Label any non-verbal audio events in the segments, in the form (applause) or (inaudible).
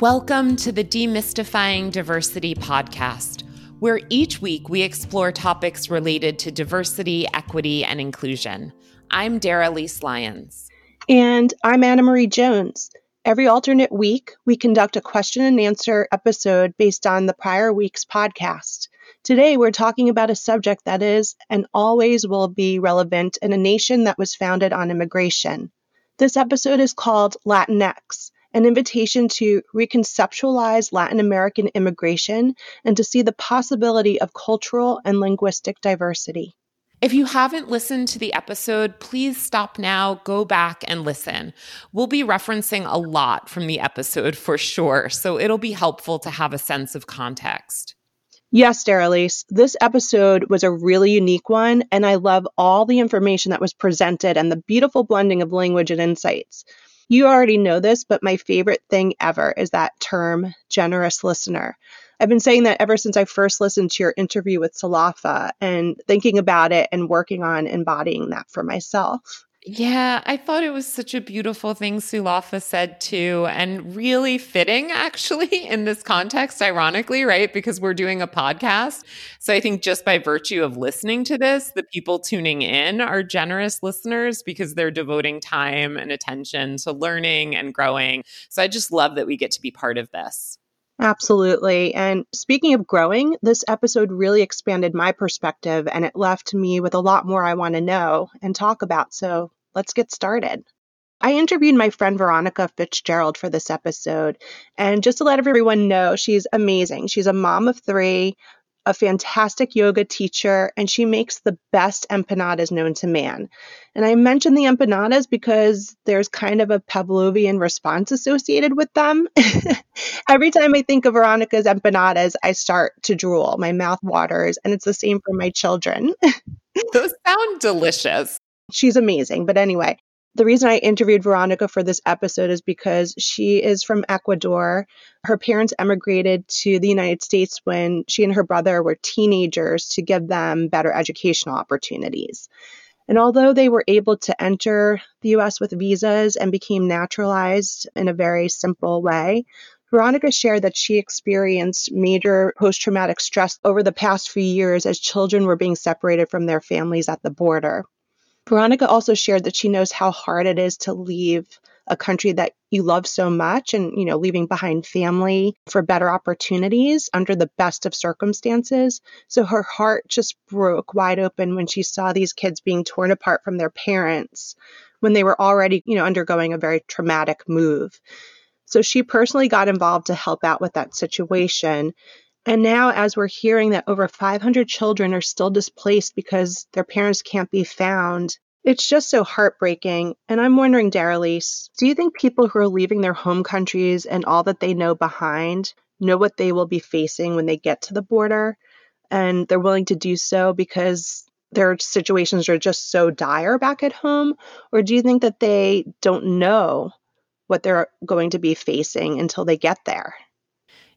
Welcome to the Demystifying Diversity podcast, where each week we explore topics related to diversity, equity, and inclusion. I'm Daralyse Lyons. And I'm Anna Marie Jones. Every alternate week, we conduct a question and answer episode based on the prior week's podcast. Today, we're talking about a subject that is and always will be relevant in a nation that was founded on immigration. This episode is called Latinx an invitation to reconceptualize Latin American immigration and to see the possibility of cultural and linguistic diversity. If you haven't listened to the episode, please stop now, go back and listen. We'll be referencing a lot from the episode for sure, so it'll be helpful to have a sense of context. Yes, Daralyse, this episode was a really unique one, and I love all the information that was presented and the beautiful blending of language and insights. You already know this, but my favorite thing ever is that term, generous listener. I've been saying that ever since I first listened to your interview with Salafa and thinking about it and working on embodying that for myself. Yeah, I thought it was such a beautiful thing Sulafa said too, and really fitting (laughs) actually in this context, ironically, right? Because we're doing a podcast. So I think just by virtue of listening to this, the people tuning in are generous listeners because they're devoting time and attention to learning and growing. So I just love that we get to be part of this. Absolutely. And speaking of growing, this episode really expanded my perspective and it left me with a lot more I want to know and talk about. So let's get started. I interviewed my friend Veronica Fitzgerald for this episode. And just to let everyone know, she's amazing. She's a mom of three, a fantastic yoga teacher, and she makes the best empanadas known to man. And I mention the empanadas because there's kind of a Pavlovian response associated with them. (laughs) Every time I think of Veronica's empanadas, I start to drool. My mouth waters, and it's the same for my children. (laughs) Those sound delicious. She's amazing. But anyway, the reason I interviewed Veronica for this episode is because she is from Ecuador. Her parents emigrated to the United States when she and her brother were teenagers to give them better educational opportunities. And although they were able to enter the US with visas and became naturalized in a very simple way, Veronica shared that she experienced major post traumatic stress over the past few years as children were being separated from their families at the border. Veronica also shared that she knows how hard it is to leave a country that you love so much and you know leaving behind family for better opportunities under the best of circumstances. So her heart just broke wide open when she saw these kids being torn apart from their parents when they were already you know undergoing a very traumatic move. So she personally got involved to help out with that situation and now, as we're hearing that over 500 children are still displaced because their parents can't be found, it's just so heartbreaking. And I'm wondering, Daralyse, do you think people who are leaving their home countries and all that they know behind know what they will be facing when they get to the border? And they're willing to do so because their situations are just so dire back at home? Or do you think that they don't know what they're going to be facing until they get there?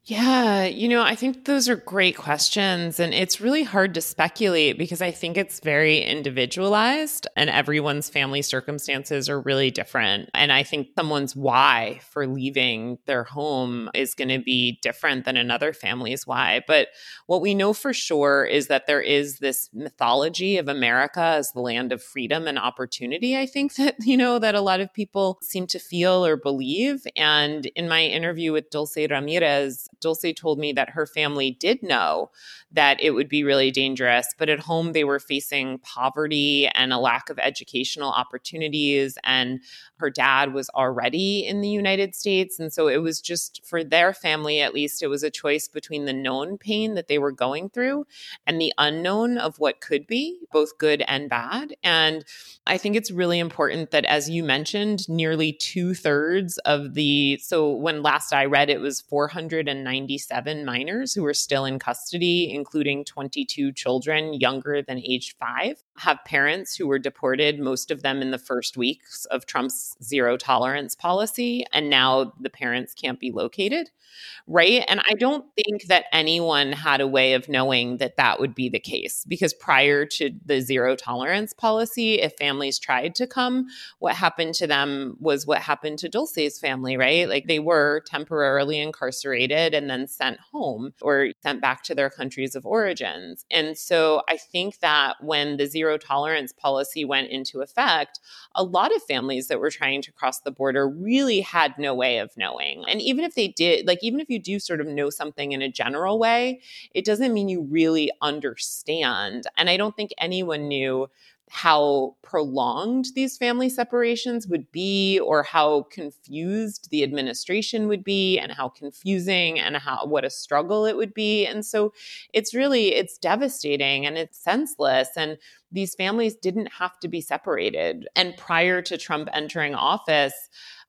Yeah, you know, I think those are great questions. And it's really hard to speculate because I think it's very individualized and everyone's family circumstances are really different. And I think someone's why for leaving their home is going to be different than another family's why. But what we know for sure is that there is this mythology of America as the land of freedom and opportunity. I think (laughs) that, you know, that a lot of people seem to feel or believe. And in my interview with Dulce Ramirez, Dulce told me that her family did know that it would be really dangerous, but at home they were facing poverty and a lack of educational opportunities. And her dad was already in the United States. And so it was just for their family, at least, it was a choice between the known pain that they were going through and the unknown of what could be, both good and bad. And I think it's really important that, as you mentioned, nearly two thirds of the, so when last I read, it was 497 minors who were still in custody, including 22 children younger than age five. Have parents who were deported, most of them in the first weeks of Trump's zero tolerance policy, and now the parents can't be located right? And I don't think that anyone had a way of knowing that that would be the case because prior to the zero tolerance policy, if families tried to come, what happened to them was what happened to Dulce's family, right? Like they were temporarily incarcerated and then sent home or sent back to their countries of origins. And so I think that when the zero tolerance policy went into effect, a lot of families that were trying to cross the border really had no way of knowing. And even if they did, like, even if you do sort of know something in a general way, it doesn't mean you really understand. And I don't think anyone knew how prolonged these family separations would be or how confused the administration would be and how confusing and how what a struggle it would be and so it's really it's devastating and it's senseless and these families didn't have to be separated and prior to Trump entering office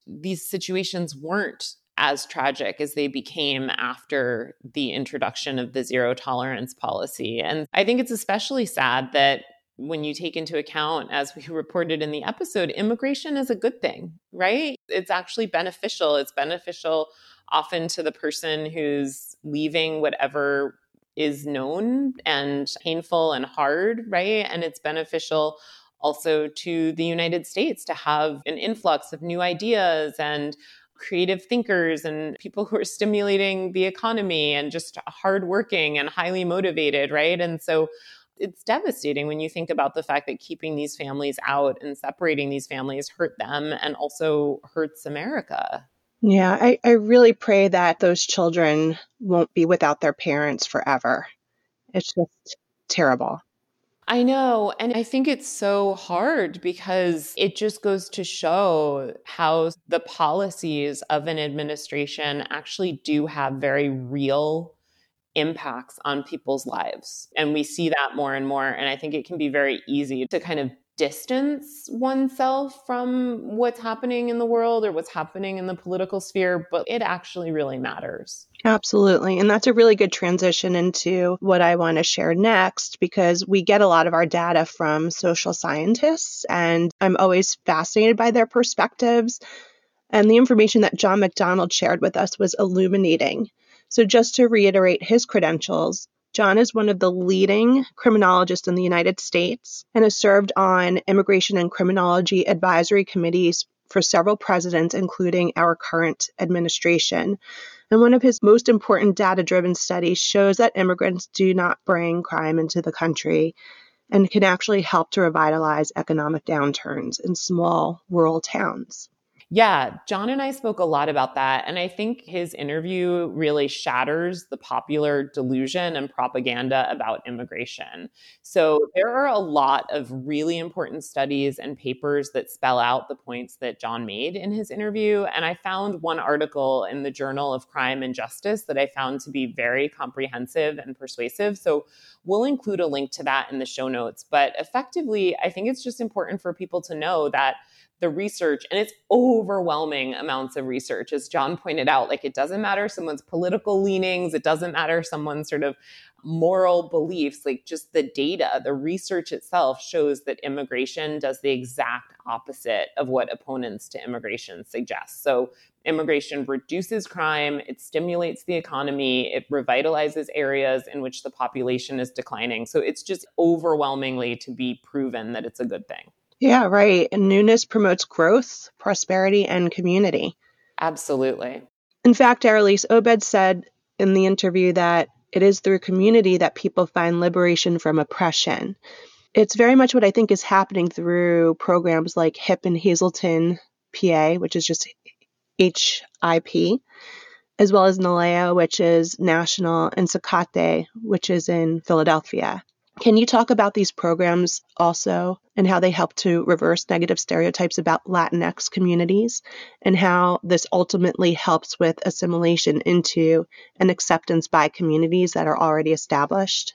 these situations weren't as tragic as they became after the introduction of the zero tolerance policy. And I think it's especially sad that when you take into account, as we (laughs) reported in the episode, immigration is a good thing, right? It's actually beneficial. It's beneficial often to the person who's leaving whatever is known and painful and hard, right? And it's beneficial also to the United States to have an influx of new ideas and creative thinkers and people (laughs) who are stimulating the economy and just hardworking and highly motivated, right? And so it's devastating when you think about the fact that keeping these families out and separating these families hurt them and also hurts America. Yeah, I, I really pray that those children won't be without their parents forever. It's just terrible. I know. And I think it's so hard because it just goes to show how the policies of an administration actually do have very real impacts on people's lives. And we see that more and more. And I think it can be very easy to kind of distance oneself from what's happening in the world or what's happening in the political sphere, but it actually really matters. Absolutely. And that's a really good transition into what I want to share next because we get a lot of our data from social scientists, and I'm always fascinated by their perspectives. And the information that John McDonald shared with us was illuminating. So, just to reiterate his credentials, John is one of the leading criminologists in the United States and has served on immigration and criminology advisory committees for several presidents, including our current administration. And one of his most important data driven studies shows that immigrants do not bring crime into the country and can actually help to revitalize economic downturns in small rural towns. Yeah, John and I spoke a lot about that. And I think his interview really shatters the popular delusion and propaganda about immigration. So there are a lot of really important studies and papers that spell out the points that John made in his interview. And I found one article in the Journal of Crime and Justice that I found to be very comprehensive and persuasive. So we'll include a link to that in the show notes. But effectively, I think it's just important for people to know that the research and it's overwhelming amounts of research as john pointed out. Like it doesn't matter someone's political leanings it doesn't matter someone's sort of moral beliefs like just the data the research itself shows that immigration does the exact opposite of what opponents to immigration suggest. So immigration reduces crime it stimulates the economy it revitalizes areas in which the population is declining. So it's just overwhelmingly to be proven that it's a good thing yeah, right. And newness promotes growth, prosperity, and community. Absolutely. In fact, Aralise Obed said in the interview that it is through community that people find liberation from oppression. It's very much what I think is happening through programs like HIP in Hazleton, PA, which is just HIP, as well as NALEO, which is national, and Zacate, which is in Philadelphia. Can you talk about these programs also and how they help to reverse negative stereotypes about Latinx communities and how this ultimately helps with assimilation into and acceptance by communities that are already established?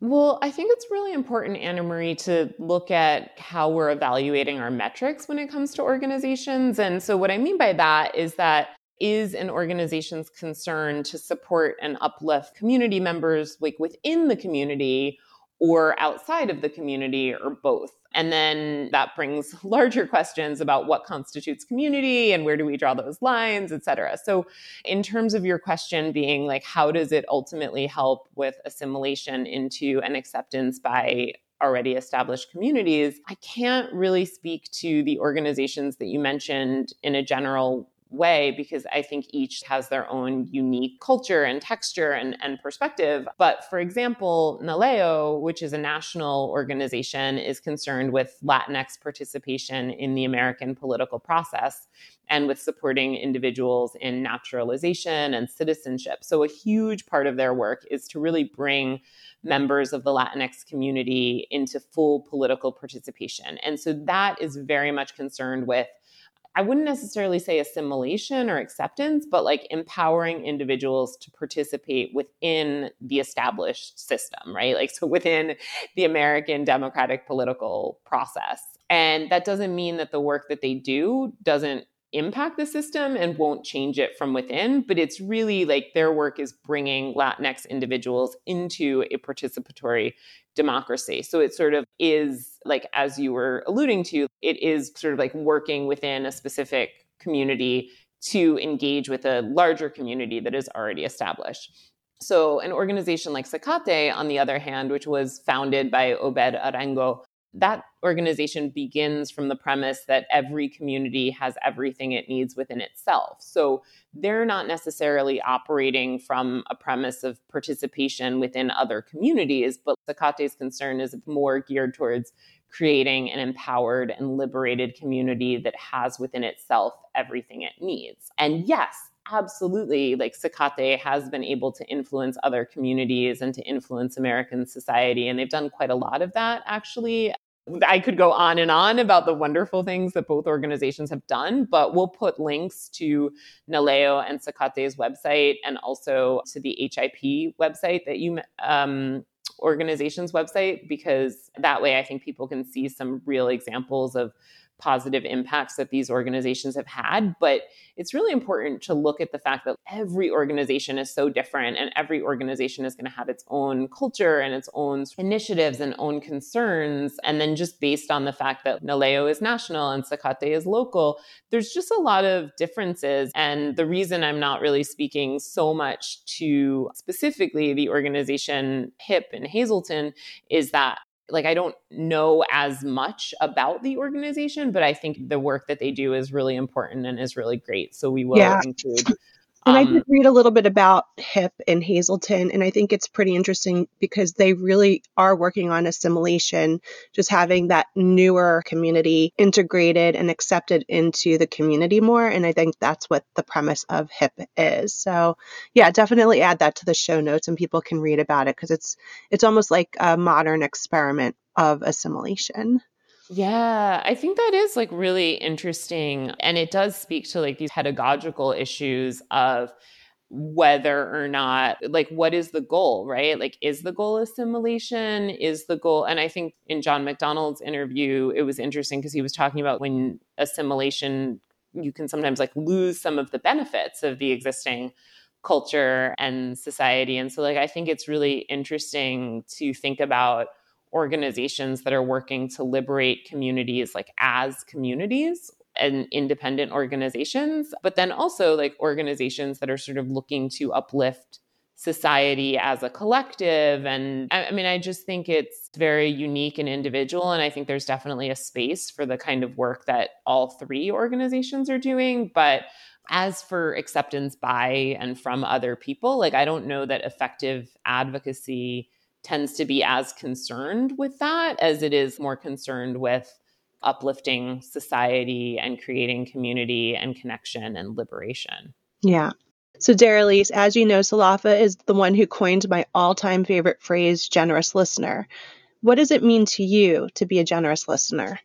Well, I think it's really important, Anna Marie, to look at how we're evaluating our metrics when it comes to organizations. And so, what I mean by that is that is an organization's concern to support and uplift community members like within the community or outside of the community or both. And then that brings (laughs) larger questions about what constitutes community and where do we draw those lines, et cetera. So, in terms of your question being like, how does it ultimately help with assimilation into an acceptance by already established communities? I can't really speak to the organizations that you mentioned in a general way because I think each has their own unique culture and texture and, and perspective. But for example, NALEO, which is a national organization, is concerned with Latinx participation in the American political process and with supporting individuals in naturalization and citizenship. So a huge part of their work is to really bring members of the Latinx community into full political participation. And so that is very much concerned with I wouldn't necessarily say assimilation or acceptance, but like empowering individuals to participate within the established system, right? Like, so within the American democratic political process. And that doesn't mean that the work that they do doesn't impact the system and won't change it from within, but it's really like their work is bringing Latinx individuals into a participatory democracy. So it sort of is like, as you were alluding to, it is sort of like working within a specific community to engage with a larger community that is already established. So, an organization like Zacate, on the other hand, which was founded by Obed Arango, that organization begins from the premise that every community has everything it needs within itself. So they're not necessarily operating from a premise of participation within other communities, but Zacate's concern is more geared towards creating an empowered and liberated community that has within itself everything it needs. And yes, absolutely like Zacate has been able to influence other communities and to influence American society. And they've done quite a lot of that actually. I could go on and on about the wonderful things that both organizations have done, but we'll put links to NALEO and Zacate's website and also to the HIP website that you um, organization's website because that way I think people can see some real examples of positive impacts that these organizations have had. But it's really important to look at the fact that every organization is so different and every organization is going to have its own culture and its own initiatives and own concerns. And then just based on the fact that NALEO is national and Zacate is local, there's just a lot of differences. And the reason I'm not really speaking so much to specifically the organization HIP in Hazleton is that like I don't know as much about the organization, but I think the work that they do is really important and is really great. So we will yeah. include and I did um, read a little bit about HIP in Hazleton, and I think it's pretty interesting because they really are working on assimilation, just having that newer community integrated and accepted into the community more. And I think that's what the premise of HIP is. So, yeah, definitely add that to the show notes, and people can read about it because it's it's almost like a modern experiment of assimilation. Yeah, I think that is like really interesting. And it does speak to like these pedagogical issues of whether or not, like, what is the goal, right? Like, is the goal assimilation? Is the goal, and I think in John McDonald's interview, it was interesting because he was talking about when assimilation, you can sometimes like lose some of the benefits of the existing culture and society. And so, like, I think it's really interesting to think about organizations that are working to liberate communities like as communities and independent organizations, but then also like organizations that are sort of looking to uplift society as a collective. And I, I, mean, I just think it's very unique and individual. And I think there's definitely a space for the kind of work that all three organizations are doing. But as for acceptance by and from other people, like I don't know that effective advocacy tends to be as concerned with that as it is more concerned with uplifting society and creating community and connection and liberation. Yeah. So, Daralyse, as you know, Salafa is the one who coined my all time favorite phrase, generous listener. What does it mean to you to be a generous listener?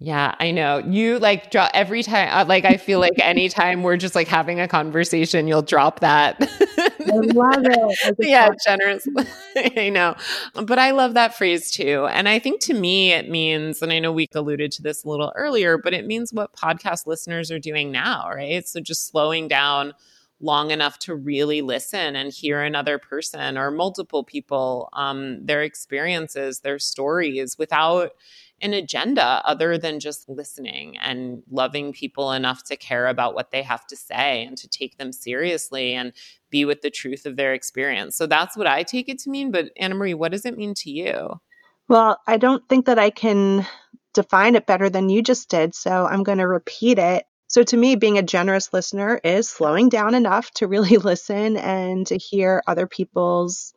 Yeah, I know. You like drop every time, uh, like, I feel like anytime we're just like having a conversation, you'll drop that. I love it. (laughs) yeah, generous. (laughs) I know. But I love that phrase too. And I think to me, it means, and I know we alluded to this a little earlier, but it means what podcast listeners are doing now, right? So just slowing down long enough to really listen and hear another person or multiple people, um, their experiences, their stories without an agenda other than just listening and loving people enough to care about what they have to say and to take them seriously and be with the truth of their experience. So that's what I take it to mean. But Anna Marie, what does it mean to you? Well, I don't think that I can define it better than you just did. So I'm going to repeat it. So, to me, being a generous listener is slowing down enough to really (laughs) listen and to hear other people's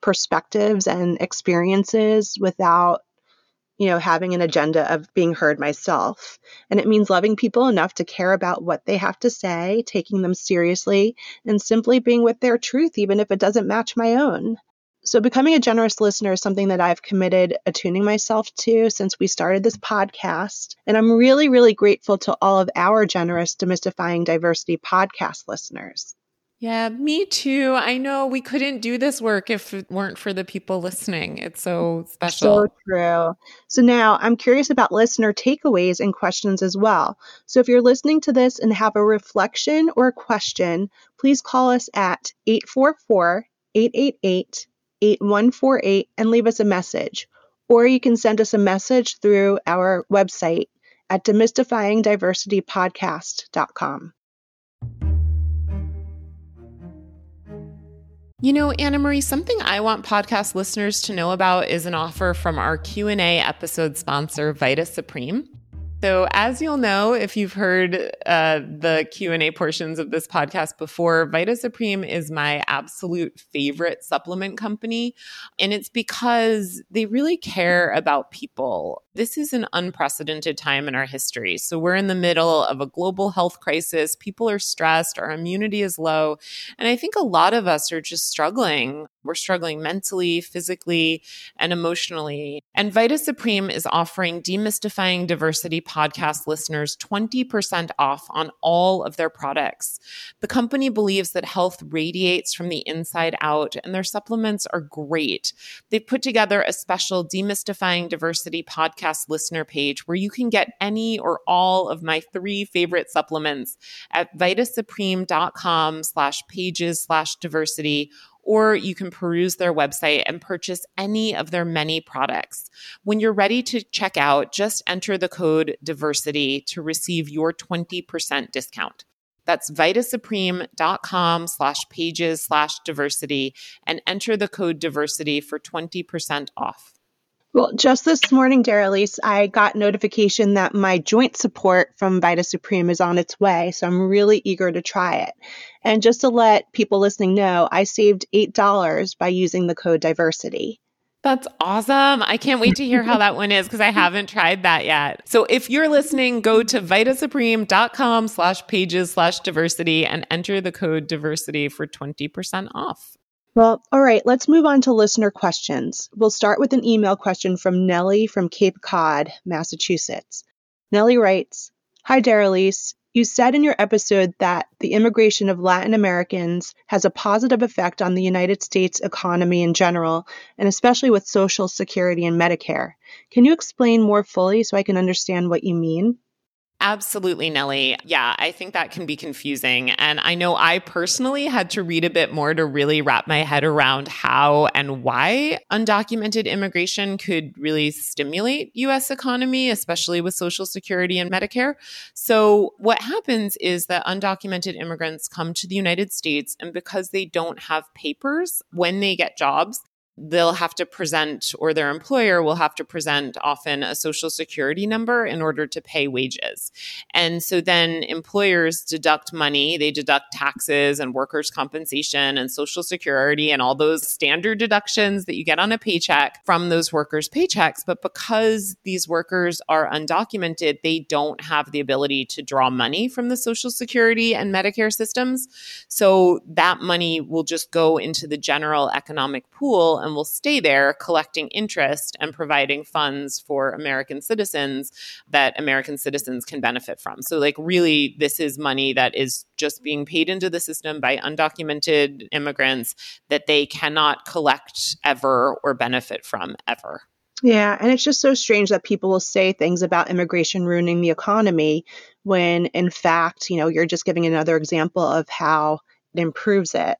perspectives and experiences without you know, having an agenda of being heard myself. And it means loving people enough to care about what they have to say, taking them seriously, and simply being with their truth, even if it doesn't match my own. So, becoming a generous listener is something that I've committed attuning myself to since we started this podcast. And I'm really, really grateful to all of our generous Demystifying Diversity podcast listeners. Yeah, me too. I know we couldn't do this work if it weren't for the people listening. It's so special. So true. So now I'm curious about listener takeaways and questions as well. So if you're listening to this and have a reflection or a question, please call us at 844 888 8148 and leave us a message. Or you can send us a message through our website at demystifyingdiversitypodcast.com. You know, Anna Marie, something I want podcast listeners to know about is an offer from our Q&A episode sponsor, Vita Supreme. So, as you'll know, if you've heard uh, the Q and A portions of this podcast before, Vita Supreme is my absolute favorite supplement company, and it's because they really care about people. This is an unprecedented time in our history. So, we're in the middle of a global health crisis. People are stressed. Our immunity is low, and I think a lot of us are just struggling. We're struggling mentally, physically, and emotionally. And Vita Supreme is offering demystifying diversity podcast listeners 20% off on all of their products. The company believes that health radiates from the inside out, and their supplements are great. They've put together a special Demystifying Diversity podcast listener page where you can get any or all of my three favorite supplements at vitasupreme.com slash pages slash diversity or you can peruse their website and purchase any of their many products. When you're ready to check out, just enter the code diversity to receive your 20% discount. That's vitasupreme.com slash pages slash diversity and enter the code diversity for 20% off. Well, just this morning, Daralyse, I got notification that my joint support from Vita Supreme is on its way. So I'm really eager to try it. And just to let people listening know, I saved $8 by using the code diversity. That's awesome. I can't wait to hear how that one is because I haven't tried that yet. So if you're listening, go to vitasupreme.com slash pages slash diversity and enter the code diversity for 20% off. Well, all right, let's move on to listener questions. We'll start with an email question from Nellie from Cape Cod, Massachusetts. Nellie writes Hi, Daralyse. You said in your episode that the immigration of Latin Americans has a positive effect on the United States economy in general, and especially with Social Security and Medicare. Can you explain more fully so I can understand what you mean? Absolutely, Nellie. Yeah, I think that can be confusing. And I know I personally had to read a bit more to really wrap my head around how and why undocumented immigration could really stimulate US economy, especially with Social Security and Medicare. So what happens is that undocumented immigrants come to the United States and because they don't have papers when they get jobs, they'll have to present, or their employer will have to present often a social security number in order to pay wages. And so then employers deduct money, they deduct taxes and workers' compensation and social security and all those standard deductions that you get on a paycheck from those workers' paychecks. But because these workers are undocumented, they don't have the ability to draw money from the social security and Medicare systems. So that money will just go into the general economic pool and will stay there collecting interest and providing funds for American citizens that American citizens can benefit from. So, like, really, this is money that is just being paid into the system by undocumented immigrants that they cannot collect ever or benefit from ever. Yeah, and it's just so strange that people will say things about immigration ruining the economy when, in fact, you know, you're just giving another example of how it improves it.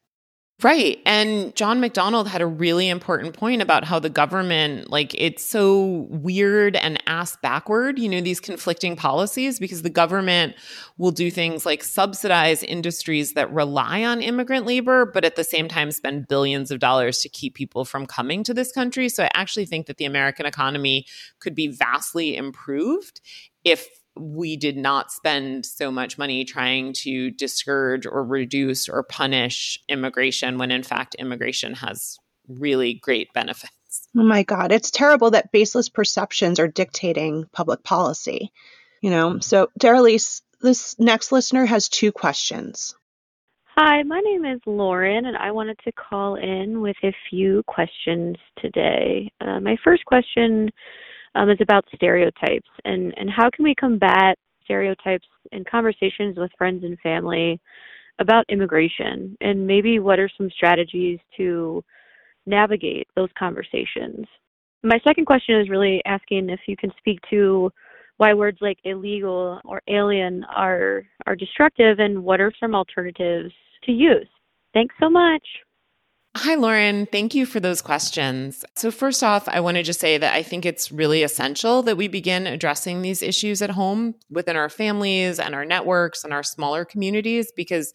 Right. And John McDonald had a really important point about how the government, like, it's so weird and ass backward, you know, these conflicting policies, because the government will do things like subsidize industries that rely on immigrant labor, but at the same time spend billions of dollars to keep people from coming to this country. So I actually think that the American economy could be vastly improved if we did not spend so much money trying to discourage or reduce or punish immigration when in fact immigration has really great benefits. Oh my God, it's terrible that baseless perceptions are dictating public policy. You know, so Daralyse, this next listener has two questions. Hi, my name is Lauren, and I wanted to call in with a few questions today. Uh, my first question um, is about stereotypes and, and how can we combat stereotypes in conversations with friends and family about immigration and maybe what are some strategies to navigate those conversations. My second question is really asking if you can speak to why words like illegal or alien are are destructive and what are some alternatives to use. Thanks so much. Hi, Lauren. Thank you for those questions. So, first off, I want to just say that I think it's really essential that we begin addressing these issues at home within our families and our networks and our smaller communities, because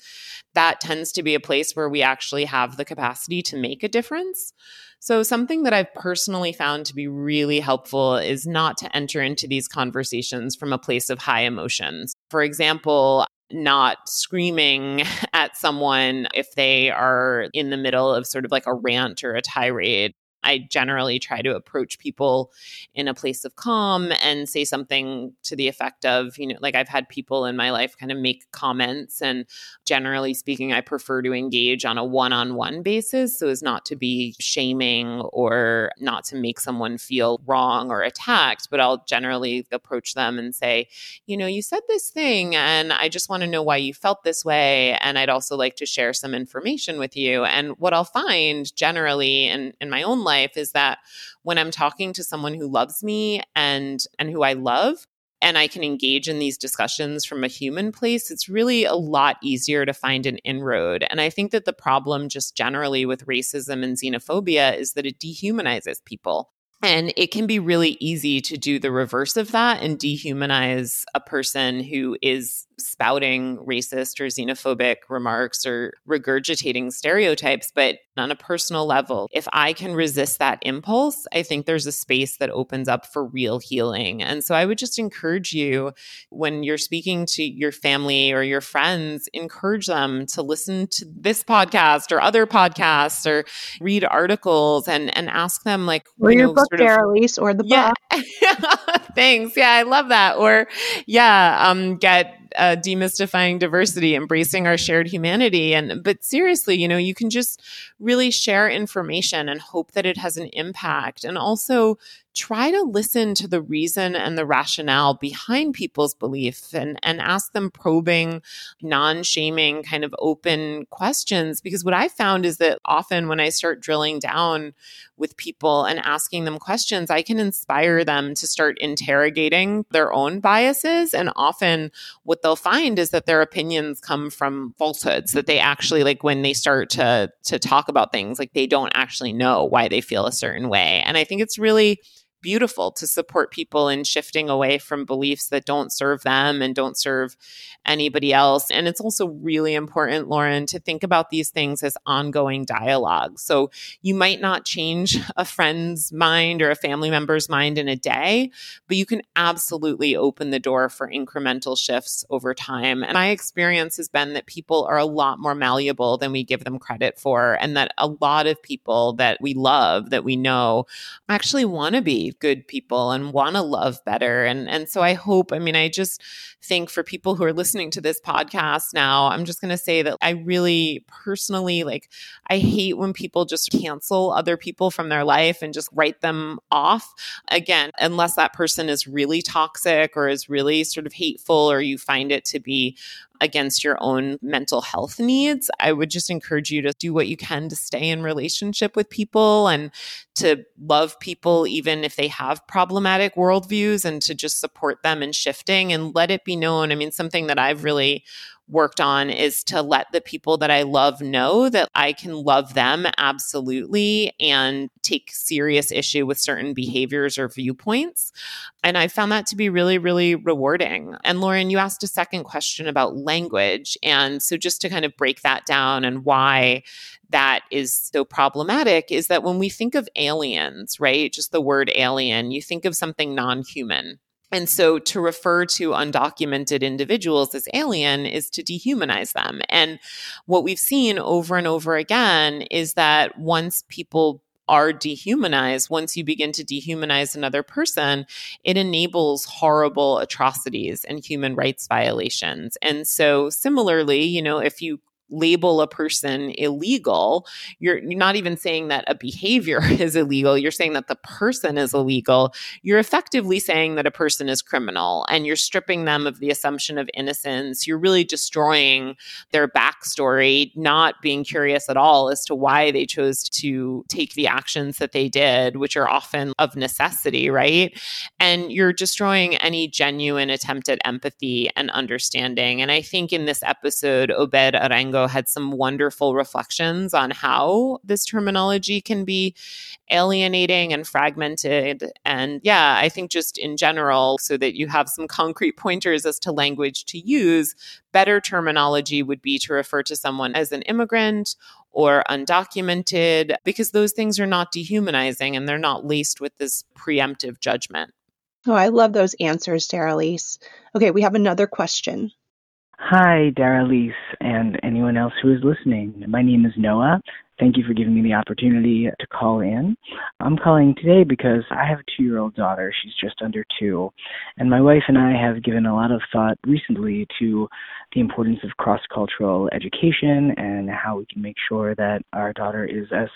that tends to be a place where we actually have the capacity to make a difference. So, something that I've personally found to be really helpful is not to enter into these conversations from a place of high emotions. For example, not screaming (laughs) at someone if they are in the middle of sort of like a rant or a tirade. I generally try to approach people in a place of calm and say something to the effect of, you know, like I've had people in my life kind of make comments. And generally speaking, I prefer to engage on a one on one basis so as not to be shaming or not to make someone feel wrong or attacked. But I'll generally approach them and say, you know, you said this thing, and I just want to know why you felt this way. And I'd also like to share some information with you. And what I'll find generally in, in my own life, life is that when I'm talking to someone who loves me and and who I love, and I can engage in these discussions from a human place, it's really a lot easier to find an inroad. And I think that the problem, just generally with racism and xenophobia, is that it dehumanizes people. And it can be really easy to do the reverse of that and dehumanize a person who is spouting racist or xenophobic remarks or regurgitating stereotypes. But on a personal level, if I can resist that impulse, I think there's a space that opens up for real healing. And so I would just encourage you when you're speaking to your family or your friends, encourage them to listen to this podcast or other podcasts or read articles and, and ask them, like, or you your know, book, sort of, or the yeah. book. (laughs) Thanks. Yeah, I love that. Or, yeah, um, get uh, demystifying diversity, embracing our shared humanity. And but seriously, you know, you can just really share information and hope that it has an impact, and also try to listen to the reason and the rationale behind people's belief and, and ask them probing, non shaming, kind of open questions. Because what I found is that often when I start drilling down with people and asking them questions, I can inspire them to start interrogating their own biases. And often what they'll find is that their opinions come from falsehoods, that they actually, like when they start to, to talk about things, like they don't actually know why they feel a certain way. And I think it's really beautiful to support people in shifting away from beliefs that don't serve them and don't serve anybody else. And it's also really important, Lauren, to think about these things as ongoing dialogue. So you might not change a friend's mind or a family member's mind in a day, but you can absolutely open the door for incremental shifts over time. And my experience has been that people are a lot more malleable than we give them credit for, and that a lot of people that we love, that we know, actually want to be good people and want to love better. And and so I hope, I mean, I just think for people who are listening to this podcast now, I'm just going to say that I really personally like I hate when people just cancel other people from their life and just write them off. Again, unless that person is really toxic or is really sort of hateful or you find it to be against your own mental health needs, I would just encourage you to do what you can to stay in relationship with people and to love people, even if they have problematic worldviews, and to just support them in shifting and let it be known. I mean, something that I've really worked on is to let the people that I love know that I can love them absolutely and take serious issue with certain behaviors or viewpoints. And I found that to be really, really rewarding. And Lauren, you asked a second question about language. And so just to kind of break that down and why that is so problematic is that when we think of aliens, right, just the word alien, you think of something non human. And so to refer to undocumented individuals as alien is to dehumanize them. And what we've seen over and over again is that once people are dehumanized, once you begin to dehumanize another person, it enables horrible atrocities and human rights violations. And so, similarly, you know, if you label a person illegal, you're, you're not even saying that a behavior (laughs) is illegal. You're saying that the person is illegal. You're effectively saying that a person is criminal and you're stripping them of the assumption of innocence. You're really destroying their backstory, not being curious at all as to why they chose to take the actions that they did, which are often of necessity, right? And you're destroying any genuine attempt at empathy and understanding. And I think in this episode, Obed Arango had some wonderful reflections on how this terminology can be alienating and fragmented. And yeah, I think just in general, so that you have some concrete pointers as to language to use, better terminology would be to refer to someone as an immigrant or undocumented, because those things are not dehumanizing and they're not laced with this preemptive judgment. Oh, I love those answers, Daralyse. Okay, we have another question. Hi, Daralyse, and anyone else who is listening. My name is Noah. Thank you for giving me the opportunity to call in. I'm calling today because I have a two year old daughter. She's just under two. And my wife and I have given a lot of thought recently to the importance of cross cultural education and how we can make sure that our daughter is as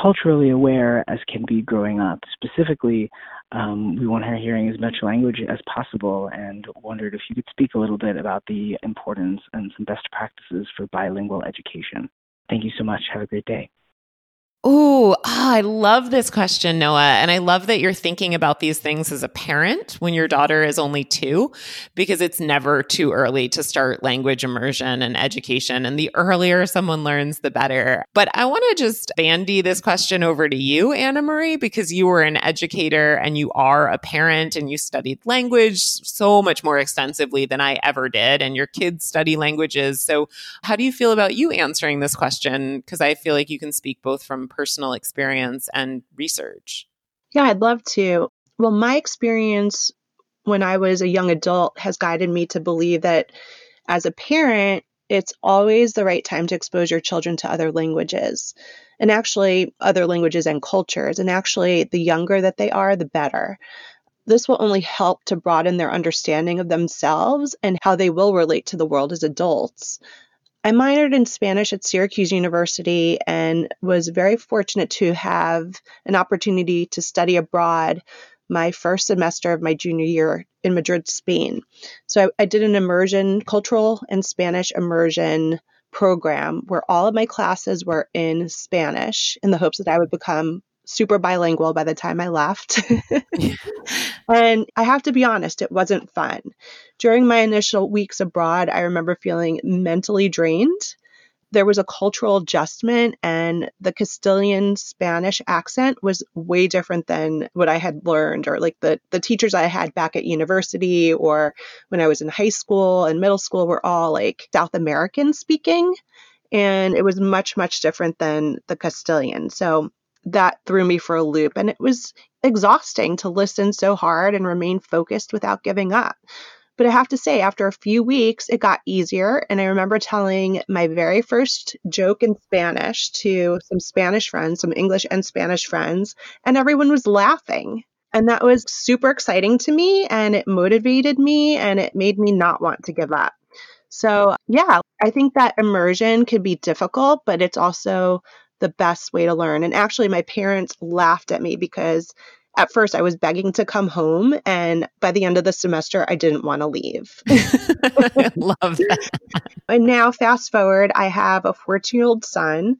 culturally aware as can be growing up. Specifically, um, we want her hearing as much language as possible and wondered if you could speak a little bit about the importance and some best practices for bilingual education. Thank you so much. Have a great day. Oh, I love this question, Noah. And I love that you're thinking about these things as a parent when your daughter is only two, because it's never too early to start language immersion and education. And the earlier someone learns, the better. But I want to just bandy this question over to you, Anna Marie, because you were an educator and you are a parent and you studied language so much more extensively than I ever did. And your kids study languages. So, how do you feel about you answering this question? Because I feel like you can speak both from personal experience and research? Yeah, I'd love to. Well, my experience when I was a young adult has guided me to believe that as a parent, it's always the right time to expose your children to other languages and actually other languages and cultures. And actually, the younger that they are, the better. This will only help to broaden their understanding of themselves and how they will relate to the world as adults. I minored in Spanish at Syracuse University and was very fortunate to have an opportunity to study abroad my first semester of my junior year in Madrid, Spain. So I, I did an immersion, cultural and Spanish immersion program where all of my classes were in Spanish in the hopes that I would become super bilingual by the time I left. (laughs) (laughs) and I have to be honest, it wasn't fun. During my initial weeks abroad, I remember feeling mentally drained. There was a cultural adjustment, and the Castilian Spanish accent was way different than what I had learned, or like the, the teachers I had back at university or when I was in high school and middle school were all like South American speaking. And it was much, much different than the Castilian. So that threw me for a loop. And it was exhausting to listen so hard and remain focused without giving up. But I have to say, after a few weeks, it got easier. And I remember telling my very first joke in Spanish to some Spanish friends, some English and Spanish friends, and everyone was laughing. And that was super exciting to me. And it motivated me and it made me not want to give up. So, yeah, I think that immersion could be difficult, but it's also the best way to learn. And actually, my parents laughed at me because at first I was begging to come home. And by the end of the semester, I didn't want to leave. (laughs) Love that. and now, fast forward, I have a 14 year old son.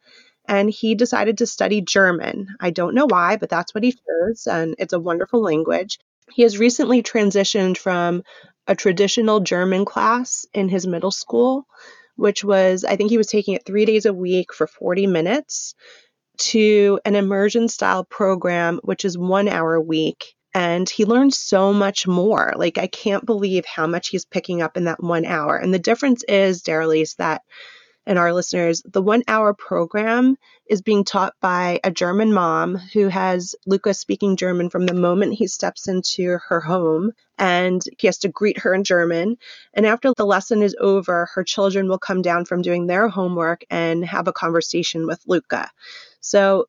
And he decided to study German. I don't know why, but that's what he chose. And it's a wonderful language. He has recently transitioned from a traditional German class in his middle school, which was, I think he was taking it three days a week for 40 minutes, to an immersion style program, which is one hour a week. And he learned so much more. Like, I can't believe how much he's picking up in that one hour. And the difference is, Daralyse, that and our listeners, the one hour program is being taught by a German mom who has Luca speaking German from the moment he steps into her home. And he has to greet her in German. And after the lesson is over, her children will come down from doing their homework and have a conversation with Luca. So,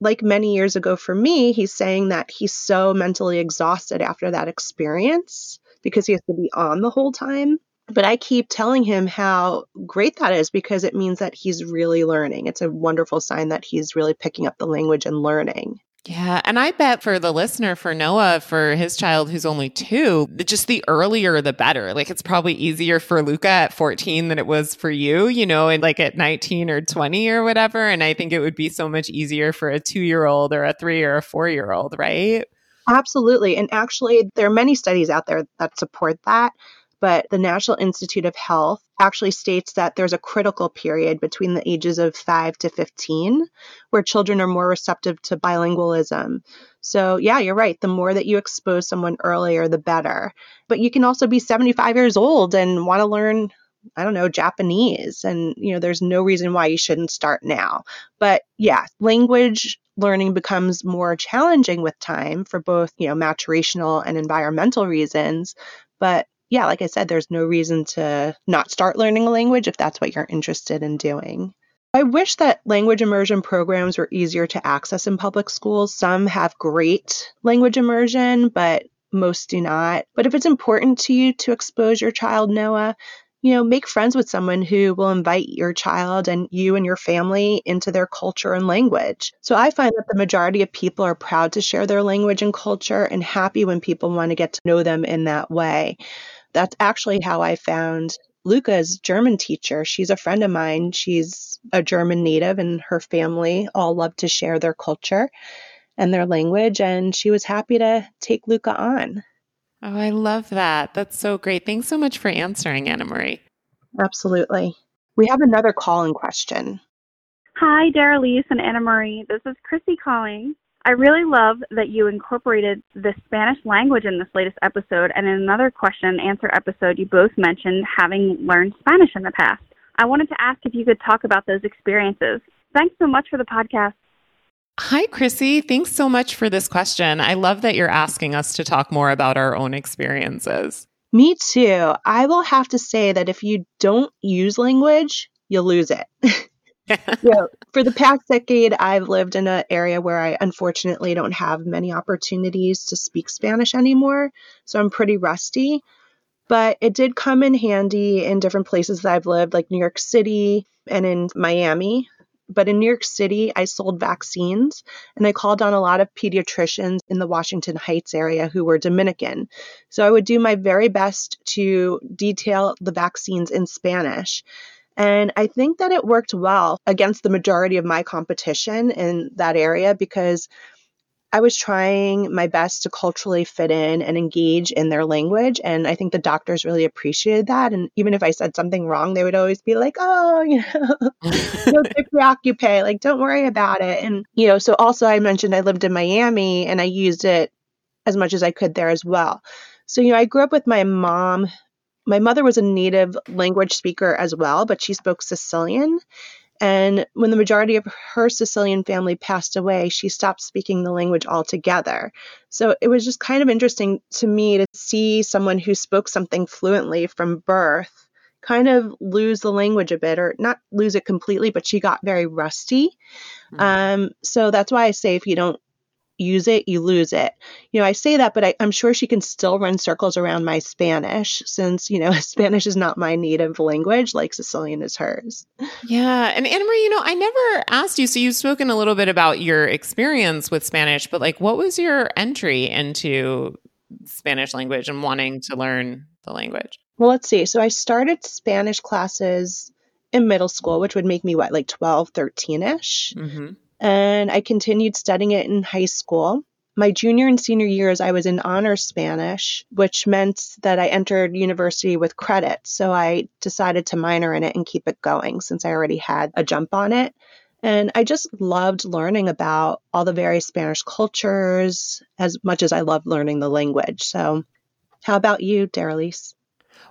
like many years ago for me, he's saying that he's so mentally exhausted after that experience because he has to be on the whole time but I keep telling him how great that is because it means that he's really learning. It's a wonderful sign that he's really picking up the language and learning. Yeah. And I bet for the listener, for Noah, for his child who's only two, just the earlier the better. Like it's probably easier for Luca at 14 than it was for you, you know, and like at 19 or 20 or whatever. And I think it would be so much easier for a two year old or a three or a four year old, right? Absolutely. And actually, there are many studies out there that support that but the National Institute of Health actually states that there's a critical period between the ages of 5 to 15 where children are more receptive to bilingualism. So, yeah, you're right. The more that you expose someone earlier, the better. But you can also be 75 years old and want to learn I don't know, Japanese. And, you know, there's no reason why you shouldn't start now. But yeah, language learning becomes more challenging with time for both, you know, maturational and environmental reasons. But yeah, like I said, there's no reason to not start learning a language if that's what you're interested in doing. I wish that language immersion programs were easier to access in public schools. Some have great language immersion, but most do not. But if it's important to you to expose your child, Noah, you know, make friends with someone who will invite your child and you and your family into their culture and language. So I find that the majority of people are proud to share their language and culture and happy when people want to get to know them in that way. That's actually how I found Luca's German teacher. She's a friend of mine. She's a German native, and her family all love to share their culture and their language. And she was happy to take Luca on. Oh, I love that. That's so great. Thanks so much for answering, Anna Marie. Absolutely. We have another call in question. Hi, Daralyse and Anna Marie. This is Chrissy calling. I really love that you incorporated the Spanish language in this latest episode. And in another question and answer episode, you both mentioned having learned Spanish in the past. I wanted to ask if you could talk about those experiences. Thanks so much for the podcast. Hi, Chrissy. Thanks so much for this question. I love that you're asking us to talk more about our own experiences. Me too. I will have to say that if you don't use language, you'll lose it. (laughs) (laughs) yeah, (laughs) for the past decade, I've lived in an area where I unfortunately don't have many opportunities to speak Spanish anymore. So I'm pretty rusty. But it did come in handy in different places that I've lived, like New York City and in Miami. But in New York City, I sold vaccines and I called on a lot of pediatricians in the Washington Heights area who were Dominican. So I would do my very best to detail the vaccines in Spanish. And I think that it worked well against the majority of my competition in that area because I was trying my best to culturally fit in and engage in their language. And I think the doctors really appreciated that. And even if I said something wrong, they would always be like, oh, (laughs) you know, (laughs) don't get preoccupied. Like, don't worry about it. And, you know, so also I mentioned I lived in Miami and I used it as much as I could there as well. So, you know, I grew up with my mom my mother was a native language speaker as well, but she spoke Sicilian. And when the majority of her Sicilian family passed away, she stopped speaking the language altogether. So it was just kind of interesting to me to see someone who spoke something fluently from birth kind of lose the language a bit, or not lose it completely, but she got very rusty. Mm-hmm. Um, so that's why I say if you don't use it, you lose it. You know, I say that, but I, am sure she can still run circles around my Spanish since, you know, (laughs) Spanish is not my native language like Sicilian is hers. Yeah. And Anna Marie, you know, I never asked you. So you've spoken a little bit about your experience with Spanish, but like, what was your entry into Spanish language and wanting to learn the language? Well, let's see. So I started Spanish classes in middle school, which would make me what, like 12, 13 ish. Mm-hmm and I continued studying it in high school. my junior and senior years, I was in honors Spanish, which meant that I entered university with credit. So I decided to minor in it and keep it going since I already had a jump on it. And I just loved learning about all the various Spanish cultures as much as I loved learning the language. So, how about you, Daralyse?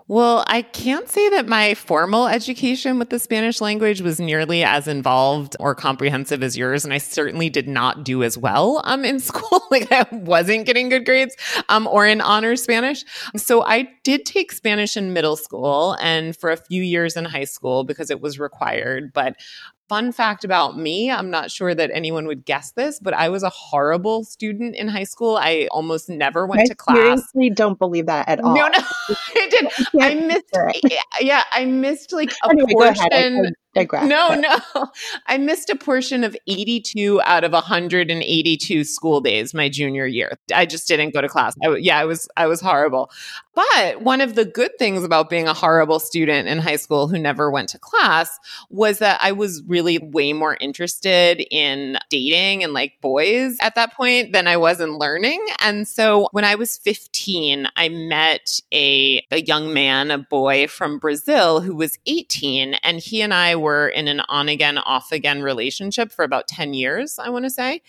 Well, I can't say that my formal education with the Spanish language was nearly as involved or comprehensive as yours, and I certainly did not do as well um, in (laughs) school. like I wasn't getting good grades um, or in honors Spanish. So I did take Spanish in middle school and for a few years in high school because it was required. But fun fact about me I'm not sure that anyone would guess this, but I was a horrible student in high school. I almost never went I to class. seriously don't believe that at all. No, no, (laughs) I did. I missed. Yeah, I missed like a Anyway, portion. I- I digress. No, but- no. (laughs) I missed a portion of 82 out of 182 school days my junior year. I just didn't go to class. I, yeah, I was I was horrible. But one of the good things about being a horrible student in high school who never went to class was that I was really way more interested in dating and like boys at that point than I was in learning. And so when I was 15, I met a, a young man, a boy from Brazil who was 18, and he and I were in an on again, off again relationship for about 10 years, I want to say.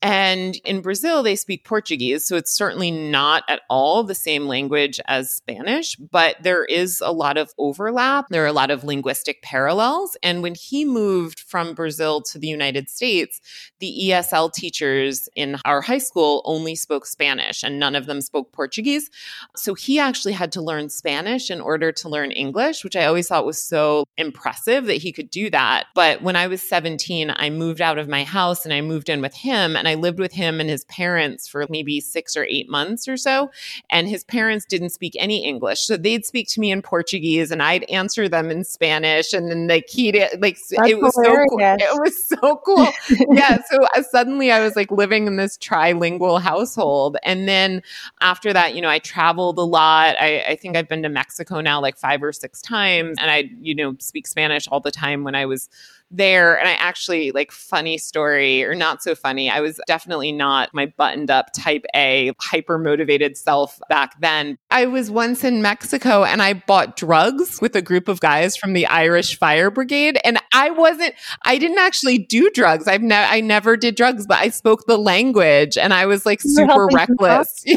And in Brazil, they speak Portuguese. So it's certainly not at all the same language as Spanish, but there is a lot of overlap. There are a lot of linguistic parallels. And when he moved from Brazil to the United States, the ESL teachers in our high school only spoke Spanish and none of them spoke Portuguese. So he actually had to learn Spanish in order to learn English, which I always thought was so impressive that he could do that. But when I was 17, I moved out of my house and I moved in with him and I lived with him and his parents for maybe six or eight months or so. And his parents didn't speak any English. So they'd speak to me in Portuguese and I'd answer them in Spanish. And then like he'd like That's it was so cool. It was so cool. (laughs) yeah. So uh, suddenly I was like living in this trilingual household. And then after that, you know, I traveled a lot. I, I think I've been to Mexico now like five or six times. And I, you know, speak Spanish all the time when I was there. And I actually, like, funny story or not so funny, I was definitely not my buttoned up type A, hyper motivated self back then. I was once in Mexico and I bought drugs with a group of guys from the Irish Fire Brigade. And I wasn't, I didn't actually do drugs. I've never, I never did drugs, but I spoke the language and I was like super helping them out? reckless. (laughs)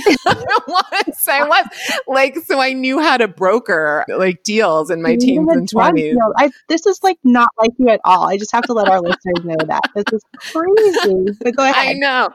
Was, I was like, so I knew how to broker like deals in my You teens and 20s. deals. I, this is like not like you at all. I just have to let our listeners know that. This is crazy. But go ahead. I know.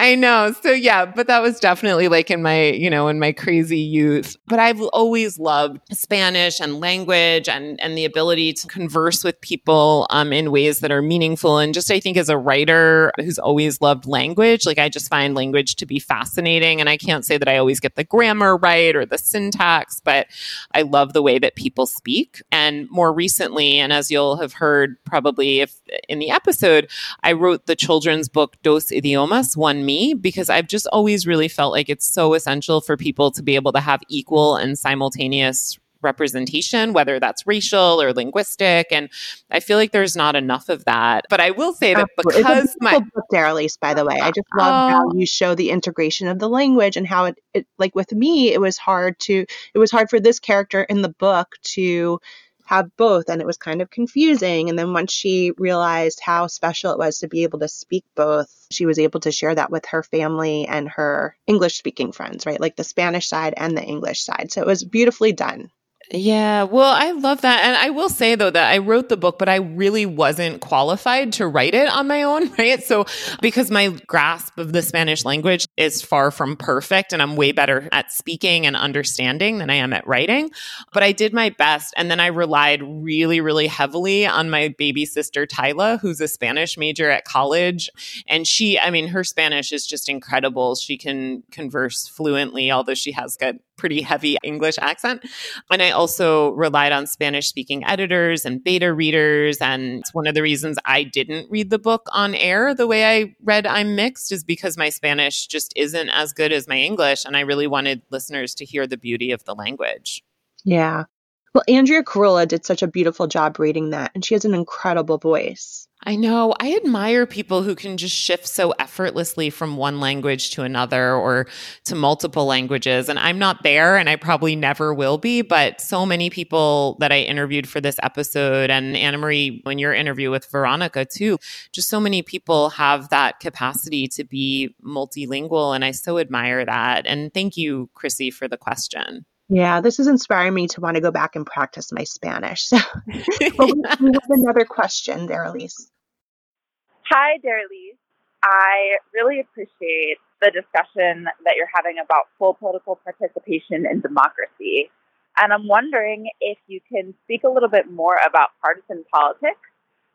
I know. So yeah, but that was definitely like in my, you know, in my crazy youth. But I've always loved Spanish and language and and the ability to converse with people um in ways that are meaningful and just I think as a writer who's always loved language, like I just find language to be fascinating and I can't say that I always get the grammar right or the syntax, but I love the way that people speak. And more recently, and as you'll have heard probably if in the episode, I wrote the children's book Dos Idiomas, One Me, because I've just always really felt like it's so essential for people to be able to have equal and simultaneous representation, whether that's racial or linguistic. And I feel like there's not enough of that. But I will say that Absolutely. because my book, Daralyse, by the way. I just love how Oh. you show the integration of the language and how it, it, like with me, it was hard to, it was hard for this character in the book to have both, and it was kind of confusing. And then once she realized how special it was to be able to speak both, she was able to share that with her family and her English speaking friends, right? Like the Spanish side and the English side. So it was beautifully done. Yeah, well, I love that. And I will say though that I wrote the book, but I really wasn't qualified to write it on my own, (laughs) right? So, because my grasp of the Spanish language is far from perfect and I'm way better at speaking and understanding than I am at writing, but I did my best. And then I relied really, really heavily on my baby sister, Tyla, who's a Spanish major at college. And she, I mean, her Spanish is just incredible. She can converse fluently, although she has got pretty heavy English accent. And I also relied on Spanish speaking editors and beta readers. And it's one of the reasons I didn't read the book on air the way I read I'm Mixed is because my Spanish just isn't as good as my English. And I really wanted listeners to hear the beauty of the language. Yeah. Well, Andrea Carolla did such a beautiful job reading that, and she has an incredible voice. I know. I admire people who can just shift so effortlessly from one language to another or to multiple languages. And I'm not there and I probably never will be, but so many people that I interviewed for this episode and Anna Marie, when your interview with Veronica too, just so many people have that capacity to be multilingual. And I so admire that. And thank you, Chrissy, for the question. Yeah, this is inspiring me to want to go back and practice my Spanish. (laughs) (laughs) well, we have another question Daralyse. Hi, Daralyse. I really appreciate the discussion that you're having about full political participation in democracy. And I'm wondering if you can speak a little bit more about partisan politics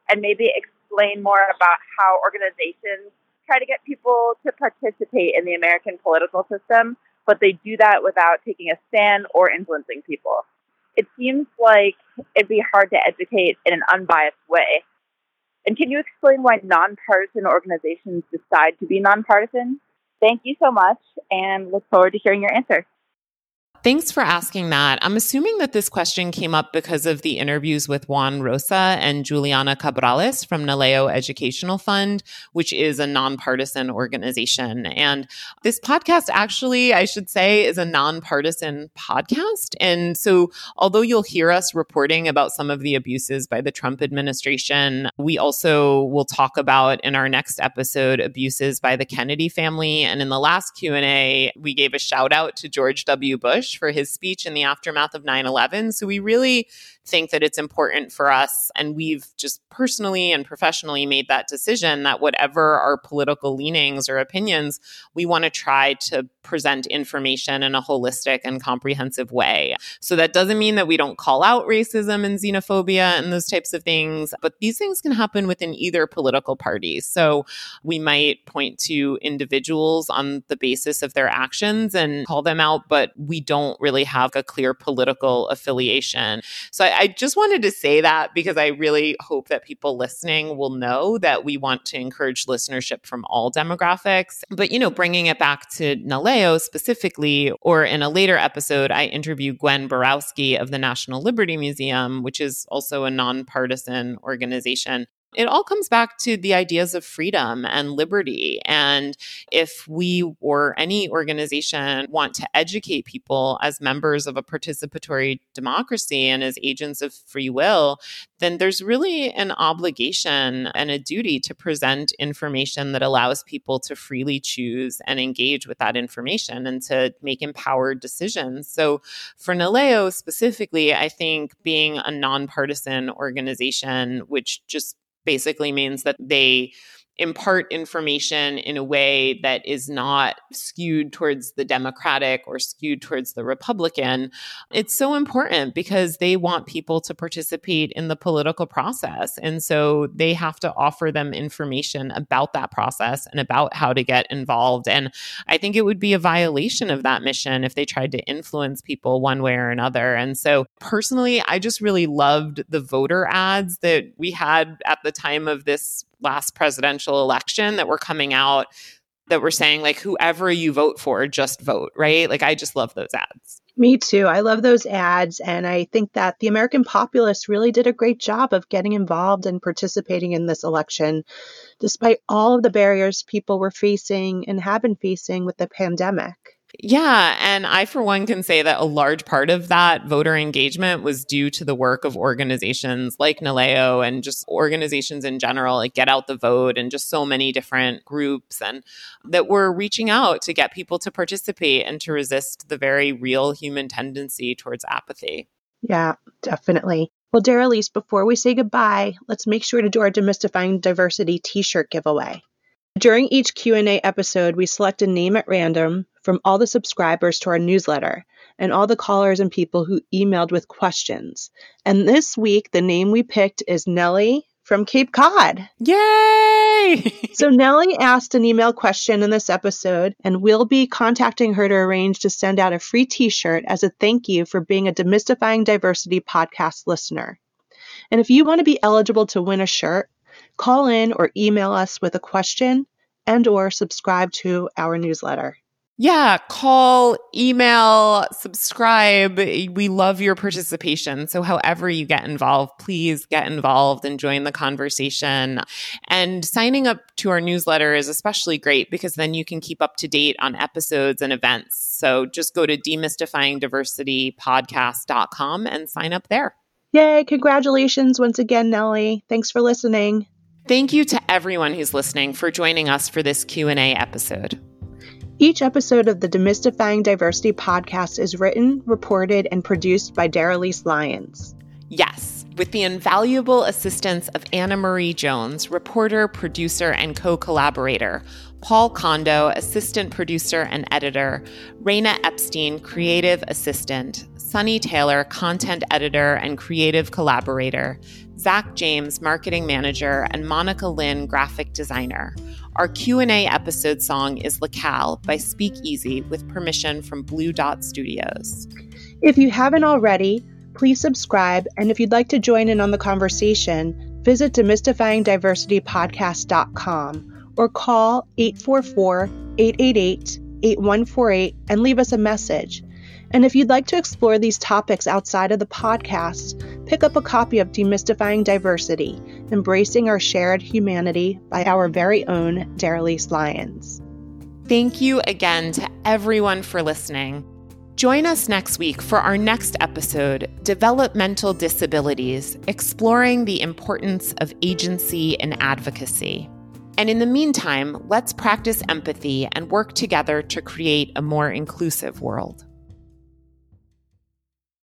and maybe explain more about how organizations try to get people to participate in the American political system but they do that without taking a stand or influencing people. It seems like it'd be hard to educate in an unbiased way. And can you explain why nonpartisan organizations decide to be nonpartisan? Thank you so much and look forward to hearing your answer. Thanks for asking that. I'm assuming that this question came up because of the interviews with Juan Rosa and Juliana Cabrales from Naleo Educational Fund, which is a nonpartisan organization. And this podcast, actually, I should say, is a nonpartisan podcast. And so, although you'll hear us reporting about some of the abuses by the Trump administration, we also will talk about in our next episode abuses by the Kennedy family. And in the last Q&A, we gave a shout out to George W. Bush Bush for his speech in the aftermath of 9 11. So we really think that it's important for us, and we've just personally and professionally made that decision that whatever our political leanings or opinions, we want to try to present information in a holistic and comprehensive way. So that doesn't mean that we don't call out racism and xenophobia and those types of things, but these things can happen within either political party. So we might point to individuals on the basis of their actions and call them out, but we don't really have a clear political affiliation. So I, I just wanted to say that because I really hope that people listening will know that we want to encourage listenership from all demographics. But, you know, bringing it back to Naleo specifically, or in a later episode, I interview Gwen Borowsky of the National Liberty Museum, which is also a nonpartisan organization it all comes back to the ideas of freedom and liberty. And if we or any organization want to educate people as members of a participatory democracy and as agents of free will, then there's really an obligation and a duty to present information that allows people to freely choose and engage with that information and to make empowered decisions. So for Naleo specifically, I think being a nonpartisan organization, which just basically means that they impart information in a way that is not skewed towards the Democratic or skewed towards the Republican. It's so important because they want people to participate in the political process. And so they have to offer them information about that process and about how to get involved. And I think it would be a violation of that mission if they tried to influence people one way or another. And so personally, I just really loved the voter ads that we had at the time of this last presidential election that were coming out that were saying like whoever you vote for just vote right? Like i just love those ads. Me too. I love those ads and i think that the american populace really did a great job of getting involved and participating in this election despite all of the barriers people were facing and have been facing with the pandemic yeah. And I, for one, can say that a large part of that voter engagement was due to the work of organizations like Naleo and just organizations in general, like Get Out the Vote and just so many different groups and that were reaching out to get people to participate and to resist the very real human tendency towards apathy. Yeah, definitely. Well, Daralyse, before we say goodbye, let's make sure to do our Demystifying Diversity t-shirt giveaway. During each Q&A episode, we select a name at random from all the subscribers to our newsletter and all the callers and people who emailed with questions. And this week, the name we picked is Nellie from Cape Cod. Yay! (laughs) so, Nellie asked an email question in this episode, and we'll be contacting her to arrange to send out a free t shirt as a thank you for being a Demystifying Diversity podcast listener. And if you want to be eligible to win a shirt, call in or email us with a question and or subscribe to our newsletter. Yeah, call, email, subscribe. We love your participation. So, however you get involved, please get involved and join the conversation. And signing up to our newsletter is especially great because then you can keep up to date on episodes and events. So, just go to demystifyingdiversitypodcast.com and sign up there. Yay, congratulations once again, Nellie. Thanks for listening. Thank you to everyone who's listening for joining us for this Q&A episode. Each episode of the Demystifying Diversity podcast is written, reported, and produced by Daralyse Lyons. Yes, with the invaluable assistance of Anna Marie Jones, reporter, producer, and co collaborator, Paul Kondo, assistant producer and editor, Raina Epstein, creative assistant, Sunny Taylor, content editor and creative collaborator, Zach James, marketing manager, and Monica Lynn, graphic designer. Our Q&A episode song is Lacal by Speak Easy with permission from Blue Dot Studios. If you haven't already, please subscribe and if you'd like to join in on the conversation, visit demystifyingdiversitypodcast.com or call 844-888-8148 and leave us a message. And if you'd like to explore these topics outside of the podcast, pick up a copy of Demystifying Diversity Embracing Our Shared Humanity by our very own Daralyse Lyons. Thank you again to everyone for listening. Join us next week for our next episode Developmental Disabilities Exploring the Importance of Agency and Advocacy. And in the meantime, let's practice empathy and work together to create a more inclusive world.